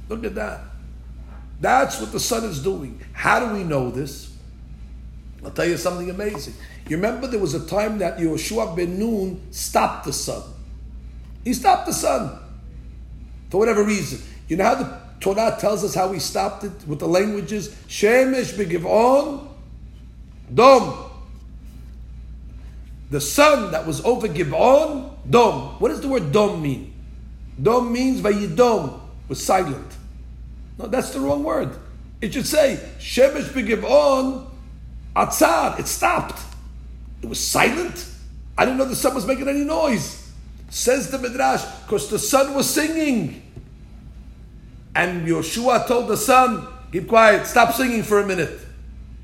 Look at that. That's what the sun is doing. How do we know this? I'll tell you something amazing. You remember there was a time that Yoshua ben Nun stopped the sun. He stopped the sun for whatever reason. You know how the Torah tells us how we stopped it with the languages? Shemesh begivon dom. The sun that was over Givon, dom. What does the word dom mean? Dom means vayidom, was silent. No, that's the wrong word. It should say Shemesh begivon atzar. It stopped. It was silent. I didn't know the sun was making any noise. Says the Midrash, because the sun was singing. And Yoshua told the sun, keep quiet, stop singing for a minute.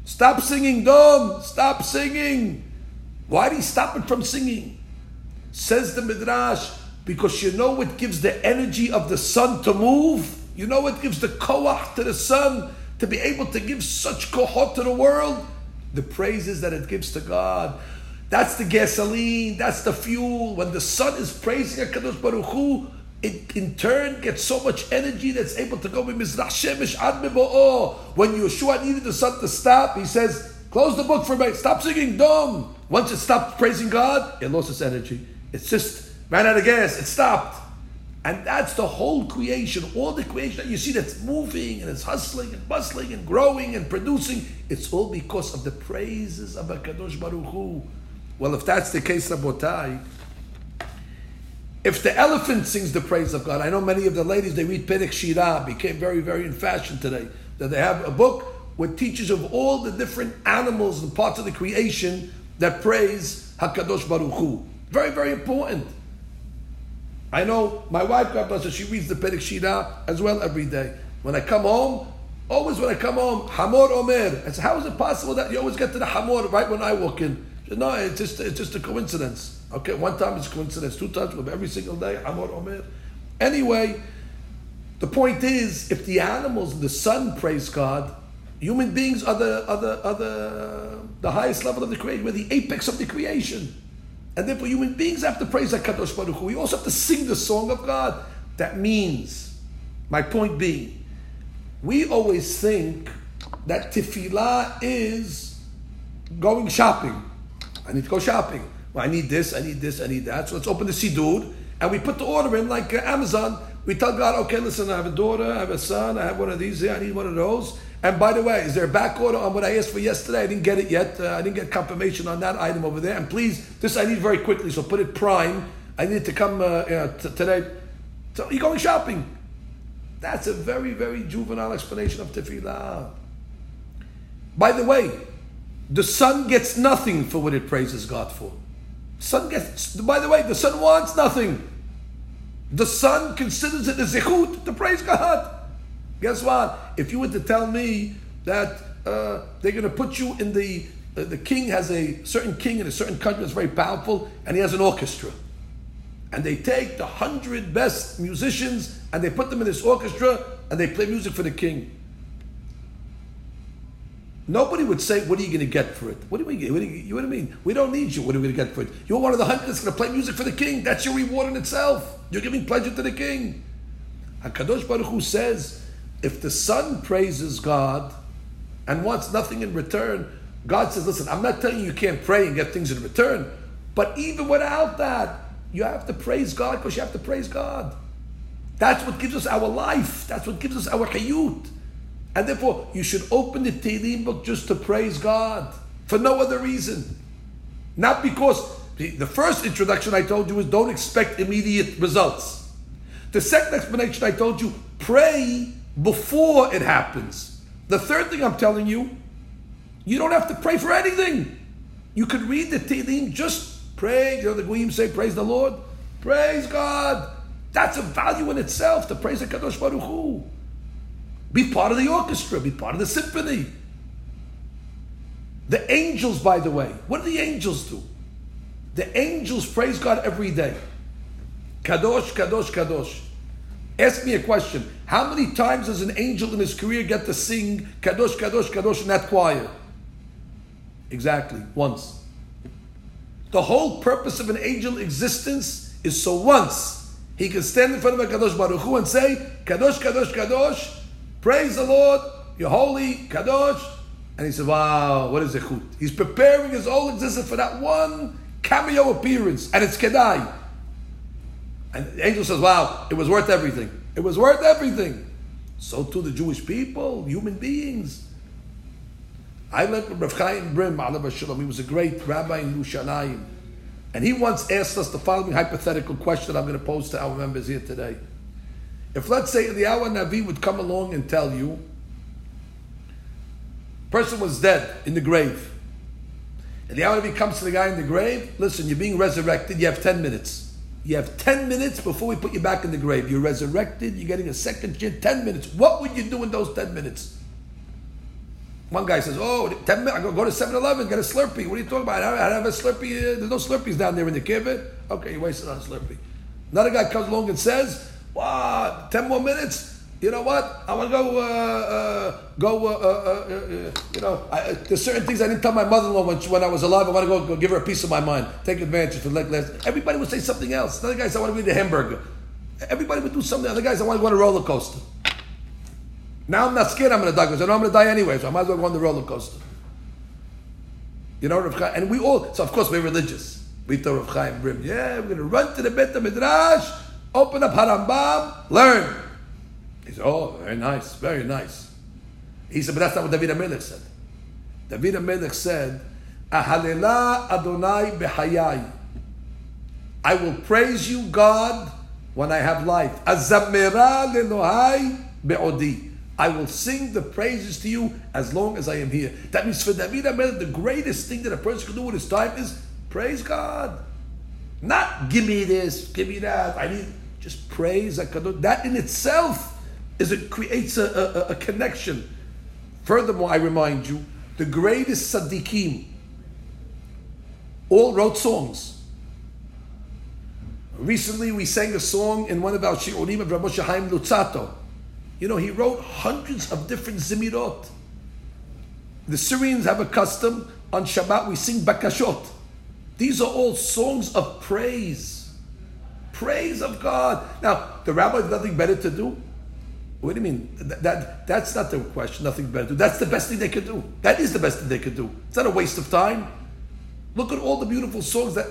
Stop singing, Dom, stop singing. Why did he stop it from singing? Says the Midrash, because you know what gives the energy of the sun to move? You know what gives the koach to the sun to be able to give such kohot to the world? The praises that it gives to God. That's the gasoline, that's the fuel. When the sun is praising HaKadosh Baruch Hu, it in turn gets so much energy that's able to go with Mizrach Shemesh Ad When Yeshua needed the sun to stop, he says, close the book for me, stop singing, dumb. Once it stopped praising God, it lost its energy. It's just ran out of gas, it stopped. And that's the whole creation, all the creation that you see that's moving and it's hustling and bustling and growing and producing, it's all because of the praises of HaKadosh Baruch Hu. Well, if that's the case, Rabotai, if the elephant sings the praise of God, I know many of the ladies, they read Perek Shira, became very, very in fashion today, that they have a book with teachers of all the different animals and parts of the creation that praise HaKadosh Baruch Hu. Very, very important. I know my wife, God bless her, she reads the Perek Shira as well every day. When I come home, always when I come home, Hamor Omer. I say, how is it possible that you always get to the Hamor right when I walk in? No, it's just it's just a coincidence. Okay, one time it's coincidence, two times, but every single day, Hamor Omer. Anyway, the point is, if the animals the sun praise God, human beings are the are the, are the, the highest level of the creation, we're the apex of the creation. And therefore human beings have to praise HaKadosh Baruch Hu. We also have to sing the song of God. That means, my point being, we always think that tefillah is going shopping. I need to go shopping. Well, I need this, I need this, I need that. So let's open the Siddur and we put the order in like uh, Amazon. We tell God, okay, listen, I have a daughter, I have a son, I have one of these here, I need one of those. And by the way, is there a back order on what I asked for yesterday? I didn't get it yet. Uh, I didn't get confirmation on that item over there. And please, this I need very quickly, so put it prime. I need it to come uh, t- today. So you're going shopping. That's a very, very juvenile explanation of tefillah. By the way, the sun gets nothing for what it praises God for. Sun gets, by the way, the sun wants nothing. The sun considers it a zechut to praise God. Guess what? If you were to tell me that uh, they're going to put you in the, uh, the king has a certain king in a certain country that's very powerful, and he has an orchestra. And they take the hundred best musicians and they put them in this orchestra and they play music for the king. Nobody would say, "What are you going to get for it? What do we get? What do you, you what I mean? We don't need you. What are we going to get for it? You're one of the hundred that's going to play music for the king. That's your reward in itself. You're giving pleasure to the king." Hakadosh Baruch Hu says, if the sun praises God and wants nothing in return, God says, "Listen, I'm not telling you you can't pray and get things in return, but even without that, you have to praise God because you have to praise God." That's what gives us our life. That's what gives us our hayut. And therefore, you should open the Tehillim book just to praise God for no other reason. Not because the first introduction I told you is don't expect immediate results. The second explanation I told you, pray before it happens. The third thing I'm telling you, you don't have to pray for anything. You could read the Tehillim, just pray. You know, the Goyim say, praise the Lord. Praise God. That's a value in itself to praise the Kadosh Baruch Hu. Be part of the orchestra, be part of the symphony. The angels, by the way, what do the angels do? The angels praise God every day. Kadosh, Kadosh, Kadosh. Ask me a question. How many times does an angel in his career get to sing Kadosh, Kadosh, Kadosh in that choir? Exactly, once. The whole purpose of an angel existence is so once he can stand in front of a Kadosh Baruch Hu and say, Kadosh, Kadosh, Kadosh, praise the Lord, you're holy, Kadosh. And he said, wow, what is it? He's preparing his whole existence for that one cameo appearance, and it's Kedai. And the angel says, wow, it was worth everything. It was worth everything. So too the Jewish people, human beings. I learned from Rav Chaim Brim, Shalom. He was a great rabbi in Yerushalayim. And he once asked us the following hypothetical question I'm going to pose to our members here today. If, let's say, the hour Navi would come along and tell you, person was dead in the grave. And the hour Navi comes to the guy in the grave, listen, you're being resurrected, you have 10 minutes. You have 10 minutes before we put you back in the grave. You're resurrected, you're getting a second chance, 10 minutes. What would you do in those 10 minutes? One guy says, "Oh, 10 minutes. I go, to 7-Eleven, get a Slurpee. What are you talking about? I have a Slurpee. Uh, there's no Slurpees down there in the kibbutz. Okay, you wasted on a Slurpee." Another guy comes along and says, "What? 10 more minutes? You know what? I want to go. Uh, uh, go. Uh, uh, uh, you know, I, there's certain things I didn't tell my mother-in-law when, when I was alive. I want to go, go give her a piece of my mind. Take advantage for like last. Everybody would say something else. Another guy says, "I want to eat a hamburger." Everybody would do something. Other guys, I want to go on a roller coaster. Now I'm not scared I'm going to die because I know I'm going to die anyway, so I might as well go on the roller coaster. You know, Rav Chaim, and we all, so of course we're religious. We throw Rav Chaim Brim, yeah, we're going to run to the Beit Midrash, open up Harambam, learn. He said, oh, very nice, very nice. He said, but that's not what David HaMelech said. David HaMelech said, Ahalela Adonai behayai. I will praise you, God, when I have life. Azamera lelohai be'odi. I will sing the praises to you as long as I am here. That means for David HaMelech, the greatest thing that a person can do with his time is praise God. Not give me this, give me that. I need just praise. That in itself is it creates a, a, a connection. Furthermore, I remind you, the greatest tzaddikim all wrote songs. Recently, we sang a song in one of our shiurim of Rabbi Haim Luzzatto. You know, he wrote hundreds of different zimirot. The Syrians have a custom on Shabbat we sing bakashot. These are all songs of praise. Praise of God. Now, the rabbi has nothing better to do. What do you mean? That, that, that's not the question. Nothing better to do. That's the best thing they could do. That is the best thing they could do. It's not a waste of time. Look at all the beautiful songs that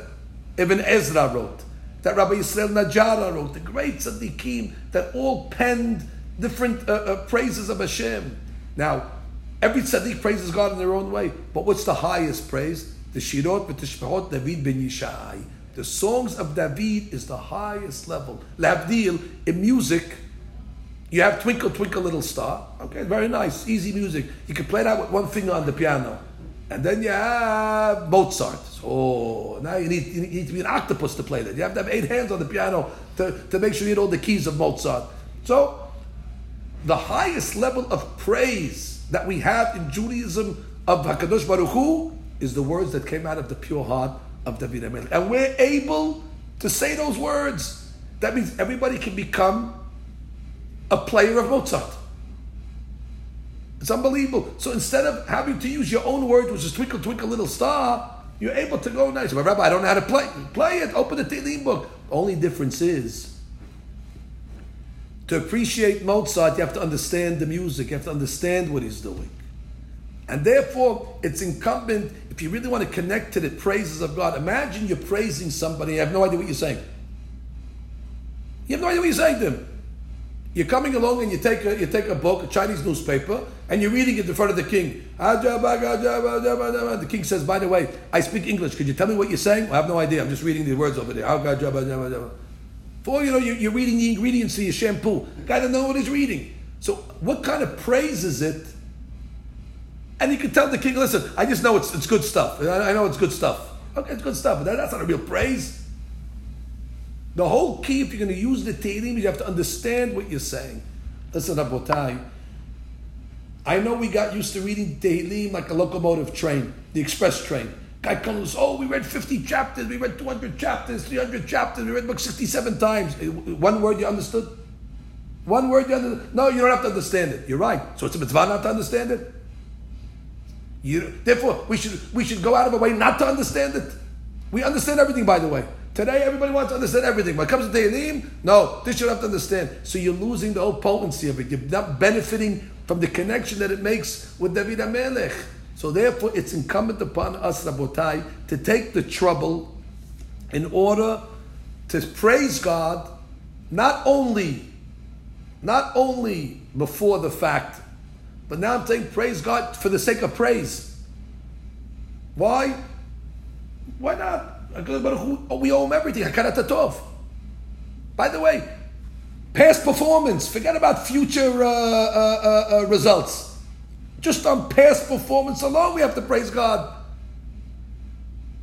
Ibn Ezra wrote, that Rabbi Yisrael Najara wrote, the great tzaddikim that all penned different uh, uh, praises of Hashem. Now, every tzaddik praises God in their own way, but what's the highest praise? The Shirot v'Tishpahot David ben Yishai. The songs of David is the highest level. Labdil, in music, you have Twinkle Twinkle Little Star. Okay, very nice, easy music. You can play that with one finger on the piano. And then you have Mozart. Oh, now you need, you need to be an octopus to play that. You have to have eight hands on the piano to, to make sure you know the keys of Mozart. So the highest level of praise that we have in Judaism of Hakadosh Baruch Hu is the words that came out of the pure heart of David HaMelech, and we're able to say those words. That means everybody can become a player of Mozart. It's unbelievable. So instead of having to use your own words, which is twinkle, twinkle, little star, you're able to go nice. But Rabbi, I don't know how to play. Play it. Open the Tehillim book. Only difference is to appreciate Mozart, you have to understand the music, you have to understand what he's doing. And therefore, it's incumbent, if you really want to connect to the praises of God, imagine you're praising somebody, you have no idea what you're saying. You have no idea what you're saying to them. You're coming along and you take a you take a book, a Chinese newspaper, and you're reading it in front of the king. The king says, "By the way, I speak English. Could you tell me what you're saying?" I have no idea. I'm just reading the words over there. For you know, you're, reading the ingredients to your shampoo. Guy doesn't know what he's reading. So, what kind of praise is it? And you can tell the king, "Listen, I just know it's, it's good stuff. I know it's good stuff. Okay, it's good stuff, but that, that's not a real praise." The whole key, if you're going to use the Tehillim, you have to understand what you're saying. Listen, Rabotai. I know we got used to reading Tehillim like a locomotive train, the express train. Guy comes, oh, we read 50 chapters, we read 200 chapters, 300 chapters, we read book 67 times. Eh, one word you understood? One word you understood? No, you don't have to understand it. You're right. So it's a mitzvah not to understand it? You, therefore, we should, we should go out of our way not to understand it. We understand everything, by the way. Today, everybody wants to understand everything. When it comes to Tehillim, no, this you have to understand. So you're losing the whole potency of it. You're not benefiting from the connection that it makes with David HaMelech. So therefore, it's incumbent upon us, Rabotai, to take the trouble in order to praise God, not only, not only before the fact, but now I'm saying praise God for the sake of praise. Why? Why not? We owe him everything. By the way, past performance, forget about future uh, uh, uh, uh, results. Just on past performance alone, we have to praise God.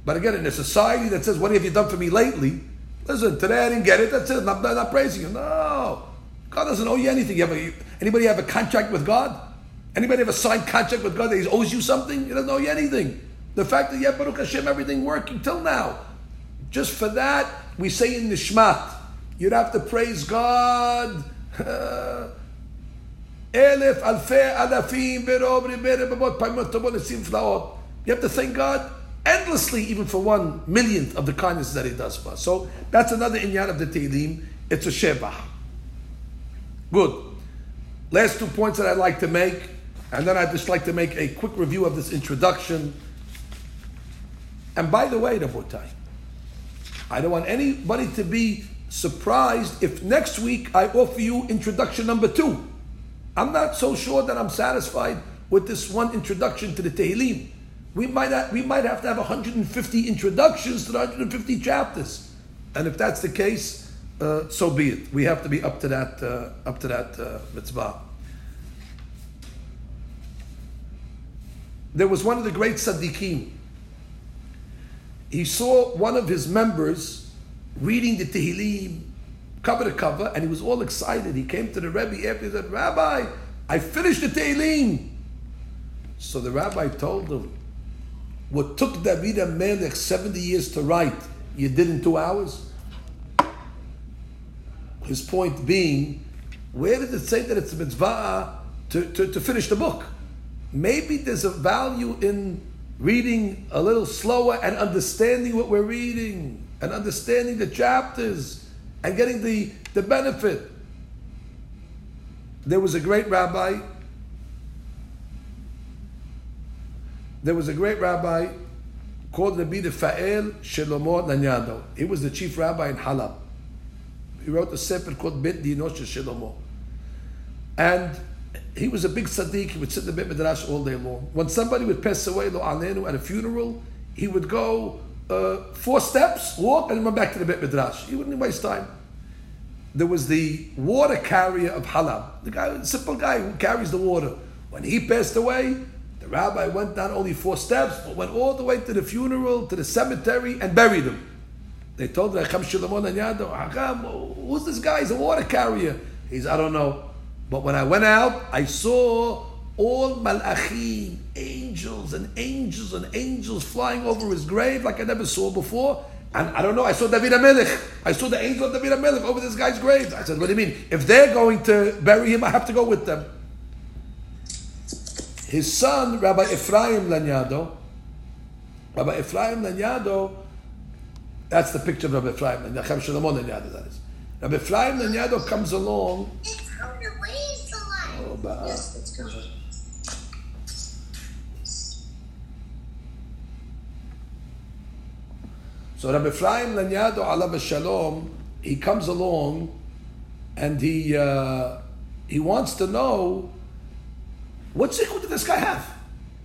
But again, in a society that says, What have you done for me lately? Listen, today I didn't get it, that's it, I'm not, I'm not praising you. No. God doesn't owe you anything. You a, anybody have a contract with God? Anybody have a signed contract with God that He owes you something? He doesn't owe you anything. The fact that you have Baruch Hashem, everything working till now. Just for that, we say in the Shmat, you'd have to praise God. Alafim, You have to thank God endlessly, even for one millionth of the kindness that He does for us. So that's another inyan of the Tehillim. It's a Shebah. Good. Last two points that I'd like to make, and then I'd just like to make a quick review of this introduction. And by the way, Rabotai, I don't want anybody to be surprised if next week I offer you introduction number two. I'm not so sure that I'm satisfied with this one introduction to the Tehillim. We might have, we might have to have 150 introductions to the 150 chapters, and if that's the case, uh, so be it. We have to be up to that uh, up to that uh, mitzvah. There was one of the great tzaddikim he saw one of his members reading the Tehillim cover to cover, and he was all excited. He came to the Rebbe after he said, Rabbi, I finished the Tehillim. So the rabbi told him, What took David Melech 70 years to write, you did in two hours? His point being, where did it say that it's a mitzvah to, to, to finish the book? Maybe there's a value in reading a little slower and understanding what we're reading and understanding the chapters and getting the, the benefit. There was a great rabbi. There was a great rabbi called Rabbi Fa'el Shlomo Laniado. He was the chief rabbi in Halab. He wrote a sefer called Bet Dino Shlomo. And he was a big tzaddik. He would sit in the Beit Midrash all day long. When somebody would pass away, lo alenu, at a funeral, he would go uh, four steps, walk, and run back to the Beit Midrash. He wouldn't waste time. There was the water carrier of Halab, the guy, simple guy who carries the water. When he passed away, the rabbi went down only four steps, but went all the way to the funeral, to the cemetery, and buried him. They told Recham Shlomo Yado, who's this guy? He's a water carrier. He's, I don't know. But when I went out, I saw all malachim, angels and angels and angels flying over his grave like I never saw before. And I don't know, I saw David HaMelech. I saw the angel of David HaMelech over this guy's grave. I said, what do you mean? If they're going to bury him, I have to go with them. His son, Rabbi Ephraim Laniado, Rabbi Ephraim Laniado, that's the picture of Rabbi Ephraim Laniado, that is. Rabbi Ephraim Laniado comes along about. Yes, that's good. So Rabbi Ephraim Laniado Alav Shalom, he comes along and he uh, He wants to know what zichut did this guy have?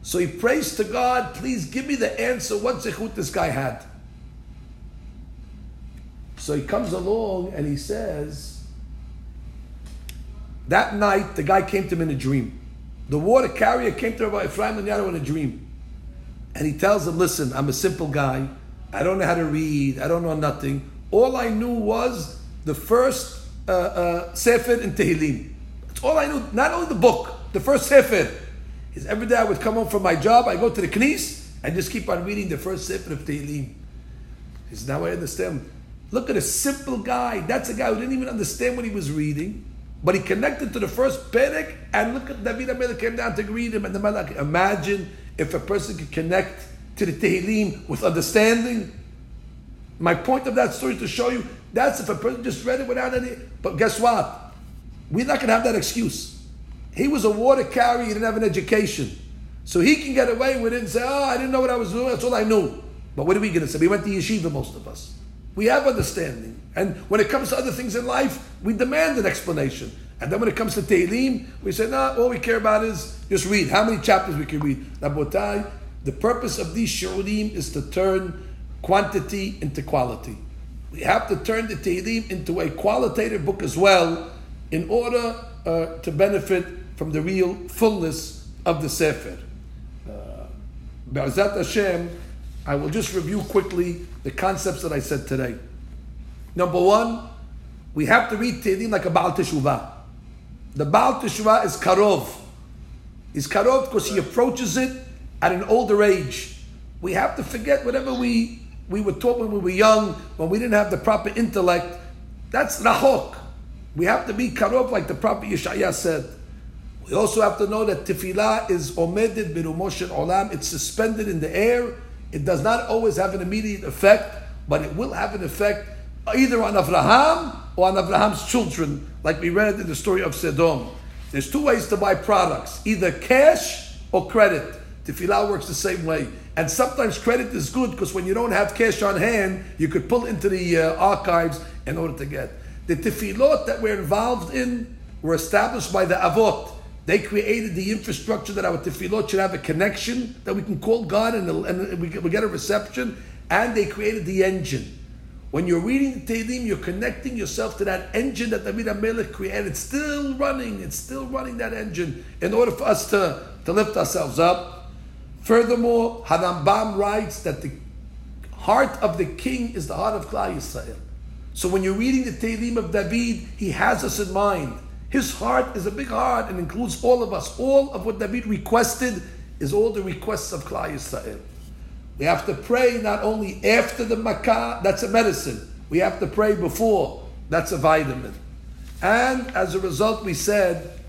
So he prays to God, please give me the answer what zichut this guy had. So he comes along and he says, that night the guy came to him in a dream. The water carrier came to Rabbi Ephraim and Yaro in a dream. And he tells him, listen, I'm a simple guy. I don't know how to read. I don't know nothing. All I knew was the first uh, uh, Sefer in Tehillim. That's all I knew. Not only the book, the first Sefer. Is every day I would come home from my job, I go to the Knis, and just keep on reading the first Sefer of Tehillim. He says, now I understand. Look at a simple guy. That's a guy who didn't even understand what he was reading, but he connected to the first Perek, and look at David HaMelech came down to greet him, and the Malach. Imagine if a person could connect to the Tehillim with understanding. My point of that story is to show you that's if a person just read it without any. But guess what? We're not going to have that excuse. He was a water carrier, he didn't have an education. So he can get away with it and say, oh, I didn't know what I was doing, that's all I knew. But what are we going to say? We went to yeshiva, most of us. We have understanding. And when it comes to other things in life, we demand an explanation. And then when it comes to Tehillim, we say, no, nah, all we care about is just read. How many chapters we can read? Rabotai, the purpose of these shiurim is to turn quantity into quality. We have to turn the Tehillim into a qualitative book as well in order uh, to benefit from the real fullness of the Sefer. Uh, Be'ezat Hashem, I will just review quickly the concepts that I said today. Number one, we have to read Tehillim like a Baal Teshuvah. The Baal Teshuvah is Karov. He's Karov because he approaches it at an older age. We have to forget whatever we, we were taught when we were young, when we didn't have the proper intellect. That's Rahok. We have to be Karov like the prophet Yeshaya said. We also have to know that tefillah is omedet birumoshen olam. It's suspended in the air. It does not always have an immediate effect, but it will have an effect either on Avraham or on Abraham's children, like we read in the story of Sodom. There's two ways to buy products: either cash or credit. Tefillah works the same way. And sometimes credit is good because when you don't have cash on hand, you could pull into the uh, archives in order to get. The tefillot that we're involved in were established by the Avot. They created the infrastructure that our tefillot should have a connection, that we can call God and, and we, we get a reception, and they created the engine. When you're reading the Tehillim, you're connecting yourself to that engine that David HaMelech created. It's still running, it's still running that engine in order for us to, to lift ourselves up. Furthermore, Harambam writes that the heart of the king is the heart of Klal Yisrael. So when you're reading the Tehillim of David, he has us in mind. His heart is a big heart and includes all of us. All of what David requested is all the requests of Klal Yisrael. We have to pray not only after the makkah, that's a medicine. We have to pray before, that's a vitamin. And as a result, we said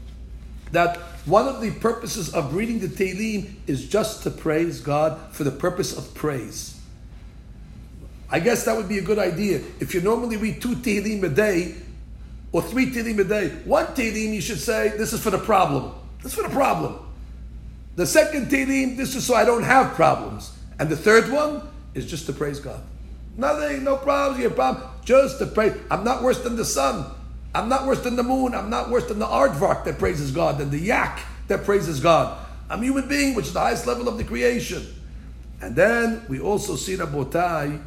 that one of the purposes of reading the Tehillim is just to praise God for the purpose of praise. I guess that would be a good idea. If you normally read two Tehillim a day, or three Tehillim a day. One Tehillim you should say, this is for the problem. This is for the problem. The second Tehillim, this is so I don't have problems. And the third one is just to praise God. Nothing, no problems, your problem. Just to praise. I'm not worse than the sun. I'm not worse than the moon. I'm not worse than the aardvark that praises God, than the yak that praises God. I'm a human being, which is the highest level of the creation. And then we also see in Abotai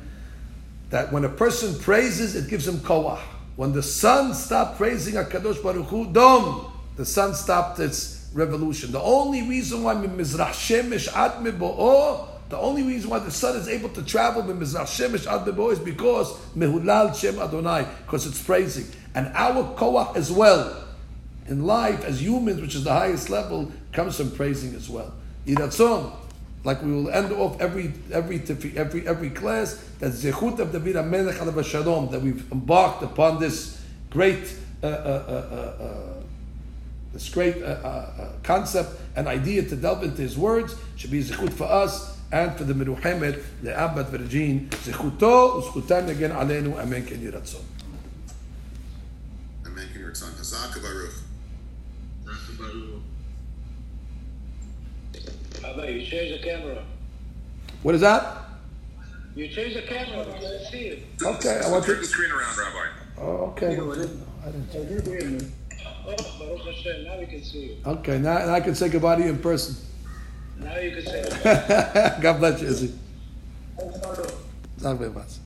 that when a person praises, it gives him kawah. When the sun stopped praising HaKadosh Baruch Hu, Dom, the sun stopped its revolution. The only reason why Mizrach Shemesh Ad Mebo'o, the only reason why the sun is able to travel Mizrach Shemesh Ad Mebo'o is because Mehulal Shem Adonai, because it's praising. And our koach as well, in life, as humans, which is the highest level, comes from praising as well. Yiratzon, like we will end off every every every every class that zechut of David HaMelech alav Shalom that we've embarked upon this great uh, uh, uh, uh, uh this great uh, concept and idea to delve into his words should be zechut for us and for the Meruhemet the Abbat Virgin zechuto uzchutam again alenu amen ken yiratzon. Amen ken yiratzon. Hazak Baruch. Hazak Baruch. Oh, Rabbi, you change the camera. What is that? You change the camera. I can't see it. Okay, I want Turn to. the screen around, Rabbi. Oh, okay. I didn't. Oh, oh, I didn't. I did hear you. oh, now we can see you. Okay, now, now I can say goodbye to you in person. Now you can say goodbye. God bless you, Izzy. Thank very much.